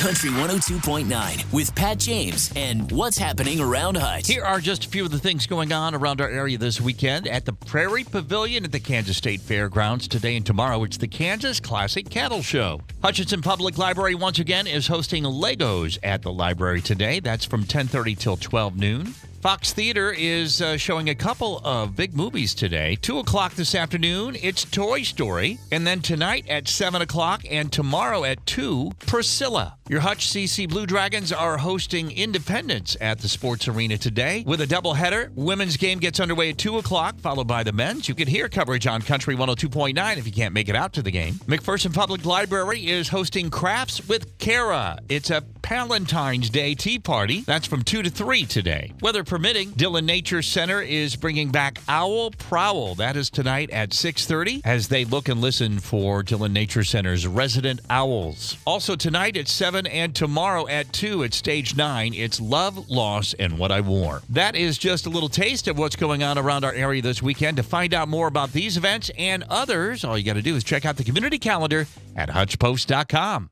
Country 102.9 with Pat James and what's happening around Hutch. Here are just a few of the things going on around our area this weekend at the Prairie Pavilion at the Kansas State Fairgrounds today and tomorrow. It's the Kansas Classic Cattle Show. Hutchinson Public Library once again is hosting Legos at the library today. That's from 10:30 till 12 noon. Fox Theater is uh, showing a couple of big movies today. 2 o'clock this afternoon, it's Toy Story. And then tonight at 7 o'clock and tomorrow at 2, Priscilla. Your Hutch CC Blue Dragons are hosting Independence at the Sports Arena today with a doubleheader. Women's game gets underway at 2 o'clock, followed by the men's. You can hear coverage on Country 102.9 if you can't make it out to the game. McPherson Public Library is hosting Crafts with Kara. It's a Valentine's Day tea party. That's from 2 to 3 today. Weather permitting, Dillon Nature Center is bringing back Owl Prowl. That is tonight at 6:30 as they look and listen for Dillon Nature Center's resident owls. Also tonight at 7 and tomorrow at 2 at Stage 9, it's Love, Loss, and What I Wore. That is just a little taste of what's going on around our area this weekend. To find out more about these events and others, all you got to do is check out the community calendar at hutchpost.com.